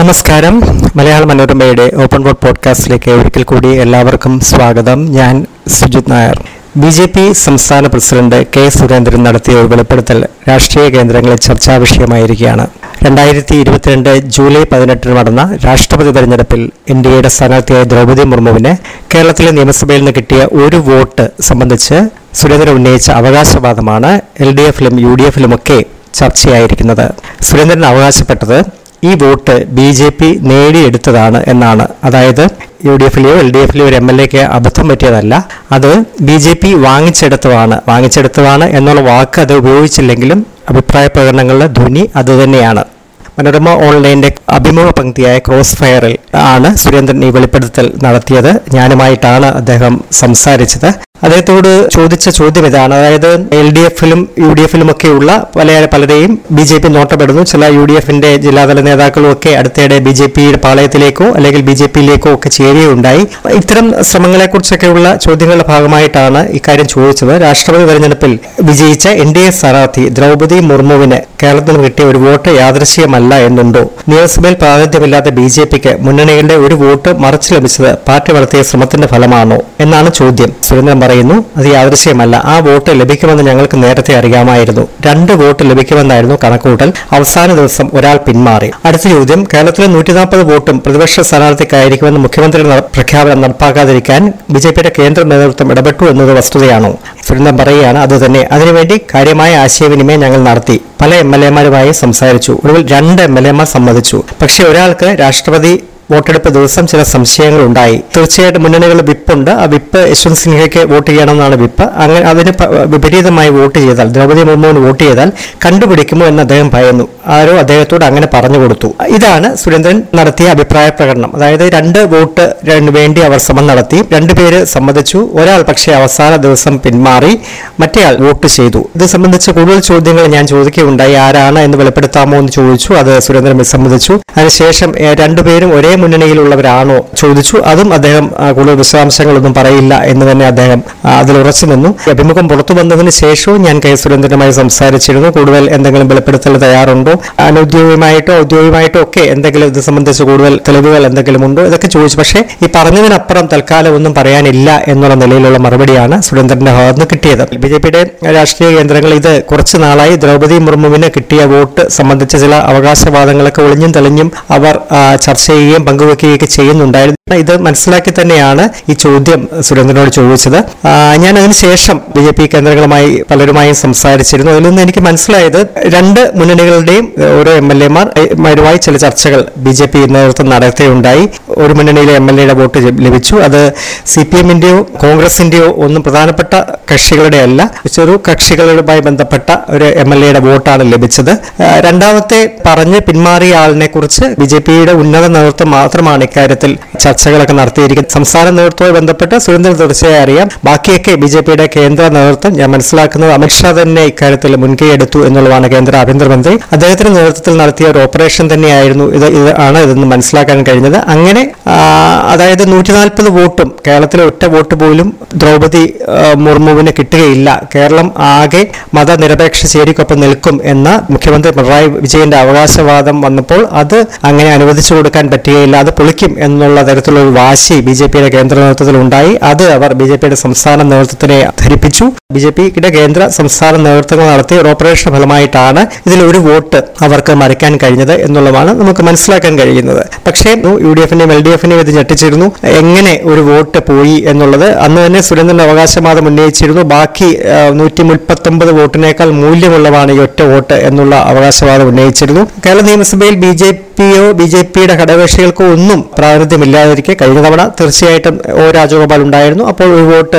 നമസ്കാരം. മലയാള മനോരമയുടെ open board പോഡ്കാസ്റ്റിലേക്ക് ഒരിക്കൽ കൂടി എല്ലാവർക്കും സ്വാഗതം. ഞാൻ Sujith Nair. B J P സംസ്ഥാന പ്രസിഡന്റ് കെ സുരേന്ദ്രൻ നടത്തിയ ഒരു വെളിപ്പെടുത്തൽ രാഷ്ട്രീയ കേന്ദ്രങ്ങളിൽ ചർച്ചാ വിഷയമായിരിക്കുകയാണ്. രണ്ടായിരത്തി ഇരുപത്തിരണ്ട് ജൂലൈ പതിനെട്ടിന് നടന്ന രാഷ്ട്രപതി തെരഞ്ഞെടുപ്പിൽ ഇന്ത്യയുടെ സ്ഥാനാർത്ഥിയായ ദ്രൗപദി മുർമുവിന് കേരളത്തിലെ നിയമസഭയിൽ നിന്ന് കിട്ടിയ ഒരു വോട്ട് സംബന്ധിച്ച് സുരേന്ദ്രൻ ഉന്നയിച്ച അവകാശവാദമാണ് എൽ ഡി എഫിലും യു ഡി എഫിലുമൊക്കെ ചർച്ചയായിരിക്കുന്നത്. സുരേന്ദ്രൻ അവകാശപ്പെട്ടത് ഈ വോട്ട് ബി ജെ പി നേടിയെടുത്തതാണ് എന്നാണ്. അതായത് യു ഡി എഫിലെയോ എൽ ഡി എഫിലെയോ ഒരു എം എൽ എക്ക് അബദ്ധം പറ്റിയതല്ല. അത് ബി ജെ പി വാങ്ങിച്ചെടുത്തതാണ്. വാങ്ങിച്ചെടുത്തതാണ് എന്നുള്ള വാക്ക് അത് ഉപയോഗിച്ചില്ലെങ്കിലും അഭിപ്രായ പ്രകടനങ്ങളുടെ ധ്വനി അതുതന്നെയാണ് മനോരമ ഓൺലൈന്റെ അഭിമുഖ പങ്ക്തിയായ ക്രോസ് ഫയറിൽ ആണ് സുരേന്ദ്രൻ ഈ വെളിപ്പെടുത്തൽ നടത്തിയത്. ഞാനുമായിട്ടാണ് അദ്ദേഹം സംസാരിച്ചത്. അദ്ദേഹത്തോട് ചോദിച്ച ചോദ്യം ഇതാണ്. അതായത് എൽ ഡി എഫിലും യു ഡി എഫിലും ഒക്കെയുള്ള പല പലരെയും ബി ജെ പി നോട്ടപ്പെടുന്നു ചില യു ഡി എഫിന്റെ ജില്ലാതല നേതാക്കളും ഒക്കെ അടുത്തിടെ ബി ജെ പിയുടെ പാളയത്തിലേക്കോ അല്ലെങ്കിൽ ബി ജെ പിയിലേക്കോ ഒക്കെ ചേരുകയുണ്ടായി. ഇത്തരം ശ്രമങ്ങളെക്കുറിച്ചൊക്കെയുള്ള ചോദ്യങ്ങളുടെ ഭാഗമായിട്ടാണ് ഇക്കാര്യം ചോദിച്ചത്. രാഷ്ട്രപതി തെരഞ്ഞെടുപ്പിൽ വിജയിച്ച എൻ ഡി എ സ്ഥാനാർത്ഥി ദ്രൗപദി മുർമുവിന് കേരളത്തിൽ കിട്ടിയ ഒരു വോട്ട് യാദൃശ്യമല്ല എന്നുണ്ടോ? നിയമസഭയിൽ പ്രാതിനിധ്യമില്ലാത്ത ബി ജെ പിക്ക് മുന്നണികളുടെ ഒരു വോട്ട് മറച്ചു ലഭിച്ചത് പാർട്ടി നടത്തിയ ശ്രമത്തിന്റെ ഫലമാണോ എന്നാണ് ചോദ്യം. സുരേന്ദ്രൻ പറയുന്നു. അത് യാദൃശ്യമല്ല ആ വോട്ട് ലഭിക്കുമെന്ന് ഞങ്ങൾക്ക് നേരത്തെ അറിയാമായിരുന്നു. രണ്ട് വോട്ട് ലഭിക്കുമെന്നായിരുന്നു കണക്കുകൂട്ടൽ. അവസാന ദിവസം ഒരാൾ പിന്മാറി. അടുത്ത ചോദ്യം. കേരളത്തിലെ നൂറ്റി നാൽപ്പത് വോട്ടും പ്രതിപക്ഷ സ്ഥാനാർത്ഥിക്കായിരിക്കുമെന്ന് മുഖ്യമന്ത്രി പ്രഖ്യാപനം നടപ്പാക്കാതിരിക്കാൻ ബി ജെ പിയുടെ കേന്ദ്ര നേതൃത്വം ഇടപെട്ടു എന്നത് വസ്തുതയാണോ? സുരന്തം പറയുകയാണ് അത് തന്നെ. അതിനുവേണ്ടി കാര്യമായ ആശയവിനിമയം ഞങ്ങൾ നടത്തി. പല എം എൽ എമാരുമായി സംസാരിച്ചു. ഒടുവിൽ രണ്ട് എം എൽ എമാർ സമ്മതിച്ചു. പക്ഷേ ഒരാൾക്ക് രാഷ്ട്രപതി വോട്ടെടുപ്പ് ദിവസം ചില സംശയങ്ങൾ ഉണ്ടായി തീർച്ചയായിട്ടും മുന്നണികളുടെ വിപ്പുണ്ട്. ആ വിപ്പ് യശ്വന്ത് സിൻഹയ്ക്ക് വോട്ട് ചെയ്യണമെന്നാണ് വിപ്പ്. അങ്ങനെ അതിന് വിപരീതമായി വോട്ട് ചെയ്താൽ ദ്രൗപദി മുർമുവിന് വോട്ട് ചെയ്താൽ കണ്ടുപിടിക്കുമോ എന്ന് അദ്ദേഹം ഭയന്നു. ആരോ അദ്ദേഹത്തോട് അങ്ങനെ പറഞ്ഞു കൊടുത്തു. ഇതാണ് സുരേന്ദ്രൻ നടത്തിയ അഭിപ്രായ പ്രകടനം. അതായത് രണ്ട് വോട്ട് വേണ്ടി അവർ ശ്രമം നടത്തി. രണ്ടുപേര് സമ്മതിച്ചു. ഒരാൾ പക്ഷേ അവസാന ദിവസം പിന്മാറി മറ്റേയാൾ വോട്ട് ചെയ്തു. ഇത് സംബന്ധിച്ച് കൂടുതൽ ചോദ്യങ്ങൾ ഞാൻ ചോദിക്കുകയുണ്ടായി. ആരാണ് എന്ന് വെളിപ്പെടുത്താമോ എന്ന് ചോദിച്ചു. അത് സുരേന്ദ്രൻ വിസമ്മതിച്ചു. അതിനുശേഷം രണ്ടുപേരും ഒരേ മുന്നണിയിലുള്ളവരാണോ ചോദിച്ചു. അതും അദ്ദേഹം കൂടുതൽ വിശദാംശങ്ങളൊന്നും പറയില്ല എന്ന് തന്നെ അദ്ദേഹം അതിൽ ഉറച്ചു നിന്നു. അഭിമുഖം പുറത്തു വന്നതിന് ശേഷവും ഞാൻ കെ സുരേന്ദ്രനുമായി സംസാരിച്ചിരുന്നു. കൂടുതൽ എന്തെങ്കിലും വെളിപ്പെടുത്തൽ തയ്യാറുണ്ടോ? അനൗദ്യോഗികമായിട്ടോ ഔദ്യോഗികമായിട്ടോ ഒക്കെ എന്തെങ്കിലും ഇത് സംബന്ധിച്ച് കൂടുതൽ തെളിവുകൾ എന്തെങ്കിലും ഉണ്ടോ? ഇതൊക്കെ ചോദിച്ചു. പക്ഷേ ഈ പറഞ്ഞതിനപ്പുറം തൽക്കാലം ഒന്നും പറയാനില്ല എന്നുള്ള നിലയിലുള്ള മറുപടിയാണ് സുരേന്ദ്രന്റെ ഭാഗത്ത് നിന്ന് കിട്ടിയത്. ബി ജെ പിയുടെ രാഷ്ട്രീയ കേന്ദ്രങ്ങൾ ഇത് കുറച്ചു നാളായി ദ്രൗപദി മുർമുവിന് കിട്ടിയ വോട്ട് സംബന്ധിച്ച ചില അവകാശവാദങ്ങളൊക്കെ ഒളിഞ്ഞും തെളിഞ്ഞും അവർ ചർച്ച ചെയ്യുകയും പങ്കുവെക്കുകയൊക്കെ ചെയ്യുന്നുണ്ടായിരുന്നു. ഇത് മനസ്സിലാക്കി തന്നെയാണ് ഈ ചോദ്യം സുരേന്ദ്രനോട് ചോദിച്ചത്. ഞാൻ അതിനുശേഷം ബി ജെ പി കേന്ദ്രങ്ങളുമായി പലരുമായും സംസാരിച്ചിരുന്നു. അതിൽ നിന്ന് എനിക്ക് മനസ്സിലായത് രണ്ട് മുന്നണികളുടെയും ഓരോ എം എൽ എമാർമാരുമായി ചില ചർച്ചകൾ ബി ജെ പി നേതൃത്വം നടത്തുകയുണ്ടായി ഒരു മുന്നണിയിലെ എം എൽ എയുടെ വോട്ട് ലഭിച്ചു. അത് സി പി എമ്മിന്റെയോ കോൺഗ്രസിന്റെയോ ഒന്നും പ്രധാനപ്പെട്ട കക്ഷികളുടെ അല്ല. ചെറു കക്ഷികളുമായി ബന്ധപ്പെട്ട ഒരു എം എൽ എയുടെ വോട്ടാണ് ലഭിച്ചത്. രണ്ടാമത്തെ പറഞ്ഞ് പിന്മാറിയ ആളിനെ കുറിച്ച് ബി ജെ പിയുടെ ഉന്നത നേതൃത്വം മാത്രമാണ് ഇക്കാര്യത്തിൽ ചർച്ചകളൊക്കെ നടത്തിയിരിക്കുന്നത്. സംസ്ഥാന നേതൃത്വവുമായി ബന്ധപ്പെട്ട് സുരേന്ദ്രൻ തുടർച്ചയായി അറിയാം. ബാക്കിയൊക്കെ ബി ജെ പിയുടെ കേന്ദ്ര നേതൃത്വം ഞാൻ മനസ്സിലാക്കുന്നത് അമിത്ഷാ തന്നെ ഇക്കാര്യത്തിൽ മുൻകൈ എടുത്തു എന്നുള്ളതാണ് കേന്ദ്ര ആഭ്യന്തരമന്ത്രി. അദ്ദേഹത്തിന്റെ നേതൃത്വത്തിൽ നടത്തിയ ഒരു ഓപ്പറേഷൻ തന്നെയായിരുന്നു ഇത് ഇത് ആണ് ഇതെന്ന് മനസ്സിലാക്കാൻ കഴിഞ്ഞത്. അങ്ങനെ അതായത് നൂറ്റി നാൽപ്പത് വോട്ടും കേരളത്തിലെ ഒറ്റ വോട്ട് പോലും ദ്രൗപദി മുർമുവിന് കിട്ടുകയില്ല. കേരളം ആകെ മതനിരപേക്ഷ ചേരിക്കൊപ്പം നിൽക്കും എന്ന മുഖ്യമന്ത്രി പിണറായി വിജയന്റെ അവകാശവാദം വന്നപ്പോൾ അത് അങ്ങനെ അനുവദിച്ചു കൊടുക്കാൻ പറ്റുകയില്ല. അത് പൊളിക്കും എന്നുള്ള തരത്തിലുള്ള ഒരു വാശി ബി ജെ പിയുടെ കേന്ദ്ര നേതൃത്വത്തിൽ ഉണ്ടായി അത് അവർ ബി ജെ പിയുടെ സംസ്ഥാന നേതൃത്വത്തിനെ ധരിപ്പിച്ചു. ബി ജെ പിയുടെ കേന്ദ്ര സംസ്ഥാന നേതൃത്വങ്ങൾ നടത്തിയ ഒരു ഓപ്പറേഷൻ ഫലമായിട്ടാണ് ഇതിൽ ഒരു വോട്ട് അവർക്ക് മറിക്കാൻ കഴിഞ്ഞത് എന്നുള്ളതാണ് നമുക്ക് മനസ്സിലാക്കാൻ കഴിയുന്നത്. പക്ഷേ യു ഡി എഫിന്റെയും എൽ ഡി എഫിന്റെയും ഇത് ഞെട്ടിച്ചിരുന്നു. എങ്ങനെ ഒരു വോട്ട് പോയി എന്നുള്ളത് അന്ന് തന്നെ സുരേന്ദ്രൻ അവകാശവാദം ഉന്നയിച്ചിരുന്നു. ബാക്കി നൂറ്റി മുപ്പത്തൊമ്പത് വോട്ടിനേക്കാൾ മൂല്യമുള്ളതാണ് ഈ ഒറ്റ വോട്ട് എന്നുള്ള അവകാശവാദം ഉന്നയിച്ചിരുന്നു. കേരള നിയമസഭയിൽ ബി ജെ പിയോ ബി ജെ പിയുടെ ഘടകകക്ഷികൾക്കോ ഒന്നും പ്രാതിനിധ്യമില്ലാതിരിക്കെ കഴിഞ്ഞ തവണ തീർച്ചയായിട്ടും ഒ രാജഗോപാൽ ഉണ്ടായിരുന്നു. അപ്പോൾ ഒരു വോട്ട്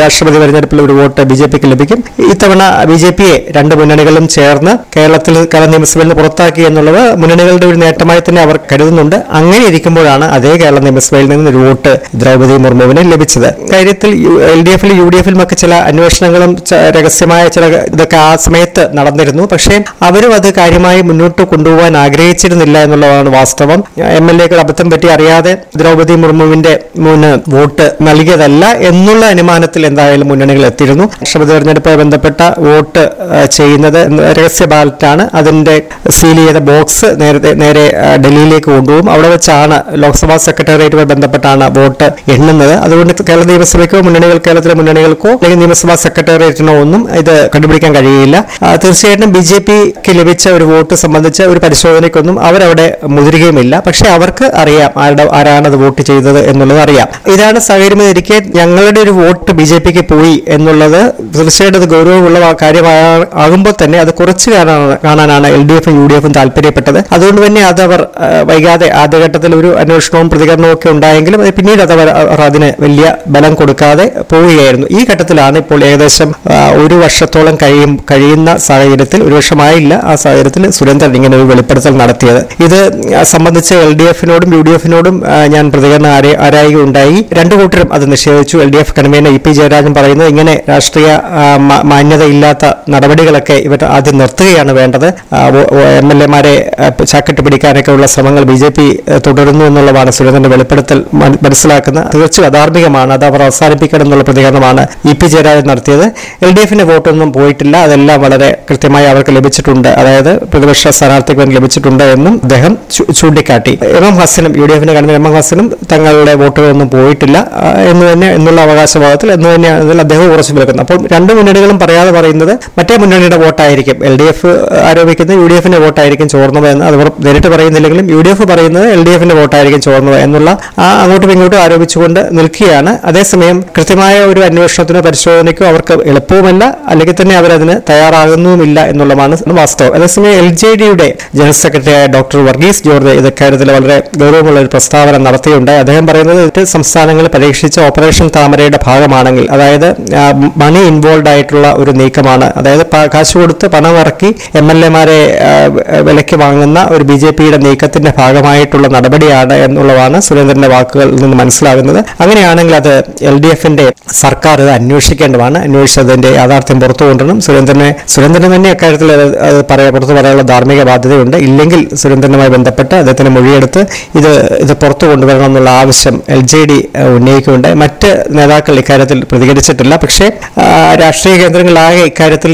രാഷ്ട്രപതി തെരഞ്ഞെടുപ്പിൽ ഒരു വോട്ട് ബി ജെ പിക്ക് ലഭിക്കും. ഇത്തവണ ബി ജെ പിയെ രണ്ട് മുന്നണികളും ചേർന്ന് കേരളത്തിൽ കേരള നിയമസഭയിൽ നിന്ന് പുറത്താക്കി എന്നുള്ളത് മുന്നണികളുടെ ഒരു നേട്ടമായി തന്നെ അവർ കരുതുന്നുണ്ട്. അങ്ങനെ ഇരിക്കുമ്പോഴാണ് അതേ കേരള നിയമസഭയിൽ നിന്ന് ഒരു വോട്ട് ദ്രൗപദി മുർമുവിന് ലഭിച്ചത്. കാര്യത്തിൽ എൽ ഡി എഫിലും യു ഡി എഫിലും ഒക്കെ ചില അന്വേഷണങ്ങളും രഹസ്യമായ ചില ഇതൊക്കെ ആ സമയത്ത് നടന്നിരുന്നു. പക്ഷേ അവരും അത് കാര്യമായി മുന്നോട്ട് കൊണ്ടുപോകാൻ ആഗ്രഹിച്ചിരുന്നില്ല എന്നുള്ള എന്നുള്ളതാണ് വാസ്തവം. എം എൽ എകൾ അബദ്ധം പറ്റി അറിയാതെ ദ്രൗപദി മുർമുവിന്റെ മുന്ന് വോട്ട് നൽകിയതല്ല എന്നുള്ള അനുമാനത്തിൽ എന്തായാലും മുന്നണികൾ എത്തിയിരുന്നു. രാഷ്ട്രപതി തെരഞ്ഞെടുപ്പുമായി ബന്ധപ്പെട്ട വോട്ട് ചെയ്യുന്നത് രഹസ്യ ബാലറ്റാണ്. അതിന്റെ സീൽ ചെയ്ത ബോക്സ് നേരത്തെ നേരെ ഡൽഹിയിലേക്ക് കൊണ്ടുപോകും. അവിടെ വെച്ചാണ് ലോക്സഭാ സെക്രട്ടേറിയറ്റുമായി ബന്ധപ്പെട്ടാണ് വോട്ട് എണ്ണുന്നത്. അതുകൊണ്ട് കേരള നിയമസഭയ്ക്കോ മുന്നണികൾ കേരളത്തിലെ മുന്നണികൾക്കോ അല്ലെങ്കിൽ നിയമസഭാ സെക്രട്ടേറിയറ്റിനോ ഒന്നും ഇത് കണ്ടുപിടിക്കാൻ കഴിയില്ല. തീർച്ചയായിട്ടും ബി ജെ പിക്ക് ലഭിച്ച ഒരു വോട്ട് സംബന്ധിച്ച ഒരു പരിശോധനയ്ക്കൊന്നും അവരവിടെ മുതിരുകയുമില്ല. പക്ഷെ അവർക്ക് അറിയാം ആരുടെ ആരാണ് അത് വോട്ട് ചെയ്തത് എന്നുള്ളത് അറിയാം. ഇതാണ് സാഹചര്യം ഇരിക്കെ ഞങ്ങളുടെ ഒരു വോട്ട് ബി ജെ പിക്ക് പോയി എന്നുള്ളത് തീർച്ചയായിട്ടും അത് ഗൗരവമുള്ള ആകുമ്പോൾ തന്നെ അത് കുറച്ച് കാണാനാണ് കാണാനാണ് എൽ ഡി എഫും യു ഡി എഫും താല്പര്യപ്പെട്ടത്. അതുകൊണ്ട് തന്നെ അത് അവർ വൈകാതെ ആദ്യഘട്ടത്തിൽ ഒരു അന്വേഷണവും പ്രതികരണവും ഒക്കെ ഉണ്ടായെങ്കിലും അത് പിന്നീട് അത് അവർ അതിന് വലിയ ബലം കൊടുക്കാതെ പോവുകയായിരുന്നു. ഈ ഘട്ടത്തിലാണ് ഇപ്പോൾ ഏകദേശം ഒരു വർഷത്തോളം കഴിയും കഴിയുന്ന സാഹചര്യത്തിൽ ഒരു വർഷമായില്ല ആ സാഹചര്യത്തിൽ സുരേന്ദ്രൻ ഇങ്ങനെ ഒരു വെളിപ്പെടുത്തൽ നടത്തിയത്. ഇത് സംബന്ധിച്ച് എൽ ഡി എഫിനോടും യു ഡി എഫിനോടും ഞാൻ പ്രതികരണം ആര- ആരായുകയുണ്ടായി. രണ്ടു കൂട്ടരും അത് നിഷേധിച്ചു. L D F convener E P Jayarajan പറയുന്നത് ഇങ്ങനെ രാഷ്ട്രീയ മാന്യതയില്ലാത്ത നടപടികളൊക്കെ ഇവർ ആദ്യം നിർത്തുകയാണ് വേണ്ടത്. എം എൽ എമാരെ ചാക്കിട്ട് പിടിക്കാനൊക്കെ ഉള്ള ശ്രമങ്ങൾ ബി ജെ പി തുടരുന്നു എന്നുള്ളതാണ് സുരേന്ദ്രന്റെ വെളിപ്പെടുത്തൽ മനസ്സിലാക്കുന്ന തീർച്ചയായും അധാർമികമാണ്. അത് അവർ അവസാനിപ്പിക്കണം എന്നുള്ള പ്രതികരണമാണ് ഇ പി ജയരാജൻ നടത്തിയത്. എൽ ഡി എഫിന്റെ വോട്ടൊന്നും പോയിട്ടില്ല. അതെല്ലാം വളരെ കൃത്യമായി അവർക്ക് ലഭിച്ചിട്ടുണ്ട്. അതായത് പ്രതിപക്ഷ സ്ഥാനാർത്ഥിക്ക് ലഭിച്ചിട്ടുണ്ട് എന്നും അദ്ദേഹം ചൂ- ചൂണ്ടിക്കാട്ടി. എം എം ഹസനും യു ഡി എഫിന് കടന്ന എം എം ഹസനും തങ്ങളുടെ വോട്ടുകളൊന്നും പോയിട്ടില്ല എന്ന് തന്നെ എന്നുള്ള അവകാശവാദത്തിൽ എന്ന് തന്നെയാണ് അദ്ദേഹം ഉറച്ചു നിൽക്കുന്നത്. അപ്പോൾ രണ്ട് മുന്നണികളും പറയാതെ പറയുന്നത് മറ്റേ മുന്നണിയുടെ വോട്ടായിരിക്കും. എൽ ഡി എഫ് ആരോപിക്കുന്നത് യു ഡി എഫിന്റെ വോട്ടായിരിക്കും ചോർന്നത് എന്ന്. അത് നേരിട്ട് പറയുന്നില്ലെങ്കിലും യു ഡി എഫ് പറയുന്നത് എൽ ഡി എഫിന്റെ വോട്ടായിരിക്കും ചോർന്നത് എന്നുള്ള ആ അങ്ങോട്ടും ഇങ്ങോട്ടും ആരോപിച്ചുകൊണ്ട് നിൽക്കുകയാണ്. അതേസമയം കൃത്യമായ ഒരു അന്വേഷണത്തിനോ പരിശോധനയ്ക്കോ അവർക്ക് എളുപ്പവുമല്ല അല്ലെങ്കിൽ തന്നെ അവരതിന് തയ്യാറാകുന്നുമില്ല എന്നുള്ളതാണ് വാസ്തവം. അതേസമയം എൽ ജെ ഡിയുടെ ജനറൽ സെക്രട്ടറിയായ ഡോക്ടർ വർഗീസ് ജോർജ് ഇത് കാര്യത്തിൽ വളരെ ഗൗരവമുള്ള ഒരു പ്രസ്താവന നടത്തിയുണ്ട്. അദ്ദേഹം പറയുന്നത് സംസ്ഥാനങ്ങൾ പരീക്ഷിച്ച ഓപ്പറേഷൻ താമരയുടെ ഭാഗമാണെങ്കിൽ അതായത് മണി ഇൻവോൾവ് ആയിട്ടുള്ള ഒരു നീക്കമാണ്. അതായത് കാശ് കൊടുത്ത് പണം ഇറക്കി എം എൽ എമാരെ വിലയ്ക്ക് വാങ്ങുന്ന ഒരു ബി ജെ പിയുടെ നീക്കത്തിന്റെ ഭാഗമായിട്ടുള്ള നടപടിയാണ് എന്നുള്ളതാണ് സുരേന്ദ്രന്റെ വാക്കുകളിൽ നിന്ന് മനസ്സിലാകുന്നത്. അങ്ങനെയാണെങ്കിൽ അത് എൽ ഡി എഫിന്റെ സർക്കാർ ഇത് അന്വേഷിക്കേണ്ടതാണ്. അന്വേഷിച്ചതിന്റെ യാഥാർത്ഥ്യം പുറത്തു കൊണ്ടുവരണം. സുരേന്ദ്രനെ സുരേന്ദ്രൻ തന്നെ അക്കാര്യത്തിൽ പറയാ പുറത്തു പറയാനുള്ള ധാർമ്മിക ബാധ്യതയുണ്ട്. ഇല്ലെങ്കിൽ സുരേന്ദ്രനുമായി ബന്ധപ്പെട്ട് അദ്ദേഹത്തിന് മൊഴിയെടുത്ത് ഇത് ഇത് പുറത്തു കൊണ്ടുവരണം എന്നുള്ള ആവശ്യം എൽ ജെ ഡി ഉന്നയിക്കുകയുണ്ടായി മറ്റ് നേതാക്കൾ ഇക്കാര്യത്തിൽ പ്രതികരിച്ചിട്ടില്ല. പക്ഷേ രാഷ്ട്രീയ കേന്ദ്രങ്ങളിലാകെ ഇക്കാര്യത്തിൽ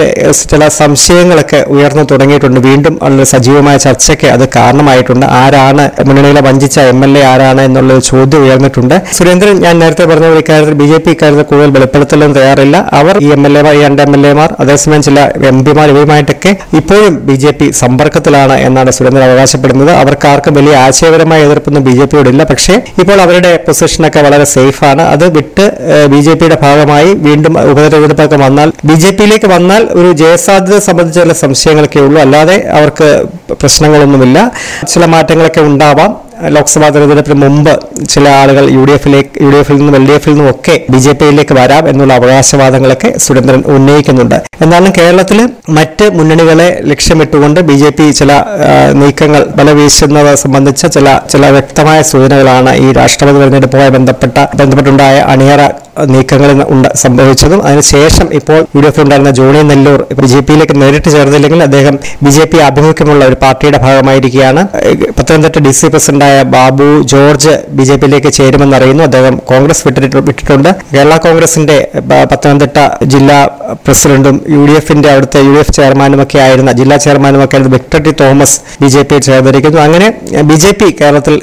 ചില സംശയങ്ങളൊക്കെ ഉയർന്നു തുടങ്ങിയിട്ടുണ്ട്. വീണ്ടും ഉള്ള സജീവമായ ചർച്ചയ്ക്ക് അത് കാരണമായിട്ടുണ്ട്. ആരാണ് മുന്നണിയിലെ വഞ്ചിച്ച എം എൽ എ ആരാണ് എന്നുള്ള ചോദ്യം ഉയർന്നിട്ടുണ്ട്. സുരേന്ദ്രൻ ഞാൻ നേരത്തെ പറഞ്ഞ ഇക്കാര്യത്തിൽ ബി ജെ പി ഇക്കാര്യത്തിൽ കൂടുതൽ വെളിപ്പെടുത്തലൊന്നും തയ്യാറില്ല. അവർ ഈ എം എൽ എമാർ ഈ രണ്ട് എം എൽ എമാർ അതേസമയം ചില എം പിമാർ ഇവയുമായിട്ടൊക്കെ ഇപ്പോഴും ബി ജെ പി സമ്പർക്കത്തിലാണ് എന്നാണ് സുരേന്ദ്രൻ അവകാശപ്പെടുന്നത്. അവർക്ക് ആർക്കും വലിയ ആശയപരമായ എതിർപ്പൊന്നും ബി ജെ പിയോടില്ല. പക്ഷേ ഇപ്പോൾ അവരുടെ പൊസിഷനൊക്കെ വളരെ സേഫാണ്. അത് വിട്ട് ബി ജെ പിയുടെ ഭാഗമായി വീണ്ടും ഉപതെരഞ്ഞെടുപ്പൊക്കെ വന്നാൽ ബി ജെ പിയിലേക്ക് വന്നാൽ ഒരു ജയസാധ്യത സംബന്ധിച്ച ചില സംശയങ്ങളൊക്കെ ഉള്ളൂ അല്ലാതെ അവർക്ക് പ്രശ്നങ്ങളൊന്നുമില്ല. ചില മാറ്റങ്ങളൊക്കെ ഉണ്ടാവാം. ലോക്സഭാ തെരഞ്ഞെടുപ്പിന് മുമ്പ് ചില ആളുകൾ യു ഡി എഫിലേക്ക് യു ഡി എഫിൽ നിന്നും എൽ ഡി എഫിൽ നിന്നും ഒക്കെ ബി ജെ പിയിലേക്ക് വരാം എന്നുള്ള അവകാശവാദങ്ങളൊക്കെ സുരേന്ദ്രൻ ഉന്നയിക്കുന്നുണ്ട്. എന്നാലും കേരളത്തിൽ മറ്റ് മുന്നണികളെ ലക്ഷ്യമിട്ടുകൊണ്ട് ബി ജെ പി ചില നീക്കങ്ങൾ ബലവീശുന്നത് സംബന്ധിച്ച ചില ചില വ്യക്തമായ സൂചനകളാണ് ഈ രാഷ്ട്രപതി തെരഞ്ഞെടുപ്പുമായി ബന്ധപ്പെട്ട ബന്ധപ്പെട്ടുണ്ടായ അണിയറ നീക്കങ്ങൾ സംഭവിച്ചതും അതിനുശേഷം ഇപ്പോൾ യു ഡി എഫ് ഉണ്ടായിരുന്ന ജോണി നെല്ലൂർ ബി ജെ പിയിലേക്ക് നേരിട്ട് ചേർന്നില്ലെങ്കിൽ അദ്ദേഹം ബി ജെ പി ആഭിമുഖ്യമുള്ള ഒരു പാർട്ടിയുടെ ഭാഗമായിരിക്കുകയാണ്. പത്തനംതിട്ട ഡി സി പ്രസിഡന്റായ ബാബു ജോർജ് ബി ജെ പിയിലേക്ക് ചേരുമെന്നറിയുന്നു. അദ്ദേഹം കോൺഗ്രസ് വിട്ടിട്ട് വിട്ടിട്ടുണ്ട്. കേരള കോൺഗ്രസിന്റെ പത്തനംതിട്ട ജില്ലാ പ്രസിഡന്റും യു ഡി എഫിന്റെ അവിടുത്തെ യു ഡി എഫ് ചെയർമാനുമൊക്കെ ആയിരുന്ന ജില്ലാ ചെയർമാനുമൊക്കെ ആയിരുന്ന Victor T Thomas B J പിയിൽ ചേർന്നിരിക്കുന്നു. അങ്ങനെ ബി ജെ പി കേരളത്തിൽ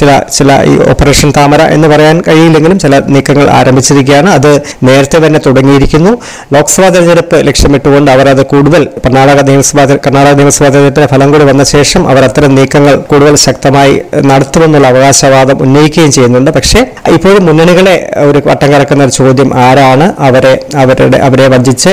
ചില ചില ഈ ഓപ്പറേഷൻ താമര എന്ന് പറയാൻ കഴിയില്ലെങ്കിലും ചില നീക്കങ്ങൾ ആരംഭിച്ചിരിക്കുകയാണ് അത് നേരത്തെ തന്നെ തുടങ്ങിയിരിക്കുന്നു. ലോക്സഭാ തെരഞ്ഞെടുപ്പ് ലക്ഷ്യമിട്ടുകൊണ്ട് അവർ അത് കൂടുതൽ കർണാടക നിയമസഭാ കർണാടക നിയമസഭാ തെരഞ്ഞെടുപ്പിന്റെ ഫലം കൂടി വന്ന ശേഷം അവർ അത്തരം നീക്കങ്ങൾ കൂടുതൽ ശക്തമായി നടത്തുമെന്നുള്ള അവകാശവാദം ഉന്നയിക്കുകയും ചെയ്യുന്നുണ്ട്. പക്ഷേ ഇപ്പോഴും മുന്നണികളെ ഒരു വട്ടം കറക്കുന്ന ഒരു ചോദ്യം ആരാണ് അവരെ അവരുടെ അവരെ വഞ്ചിച്ച്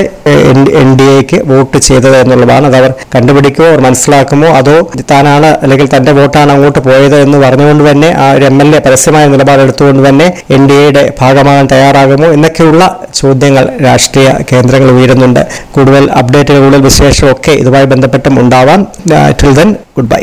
എൻ ഡി എക്ക് വോട്ട് ചെയ്തത് എന്നുള്ളതാണ്. അത് അവർ കണ്ടുപിടിക്കുമോ അവർ മനസ്സിലാക്കുമോ അതോ താനാണ് അല്ലെങ്കിൽ തന്റെ വോട്ടാണ് അങ്ങോട്ട് പോയത് എന്ന് പറഞ്ഞുകൊണ്ട് തന്നെ ആ ഒരു എം എൽ എ പരസ്യമായ നിലപാടെടുത്തുകൊണ്ട് തന്നെ എൻ ഡി എയുടെ ഭാഗമാകാൻ തയ്യാറാകുമോ എന്നൊക്കെയുള്ള ചോദ്യങ്ങൾ രാഷ്ട്രീയ കേന്ദ്രങ്ങൾ ഉയരുന്നുണ്ട്. കൂടുതൽ അപ്ഡേറ്റുകൾ കൂടുതൽ വിശേഷമൊക്കെ ഇതുമായി ബന്ധപ്പെട്ടും ഉണ്ടാവാം. Till then good bye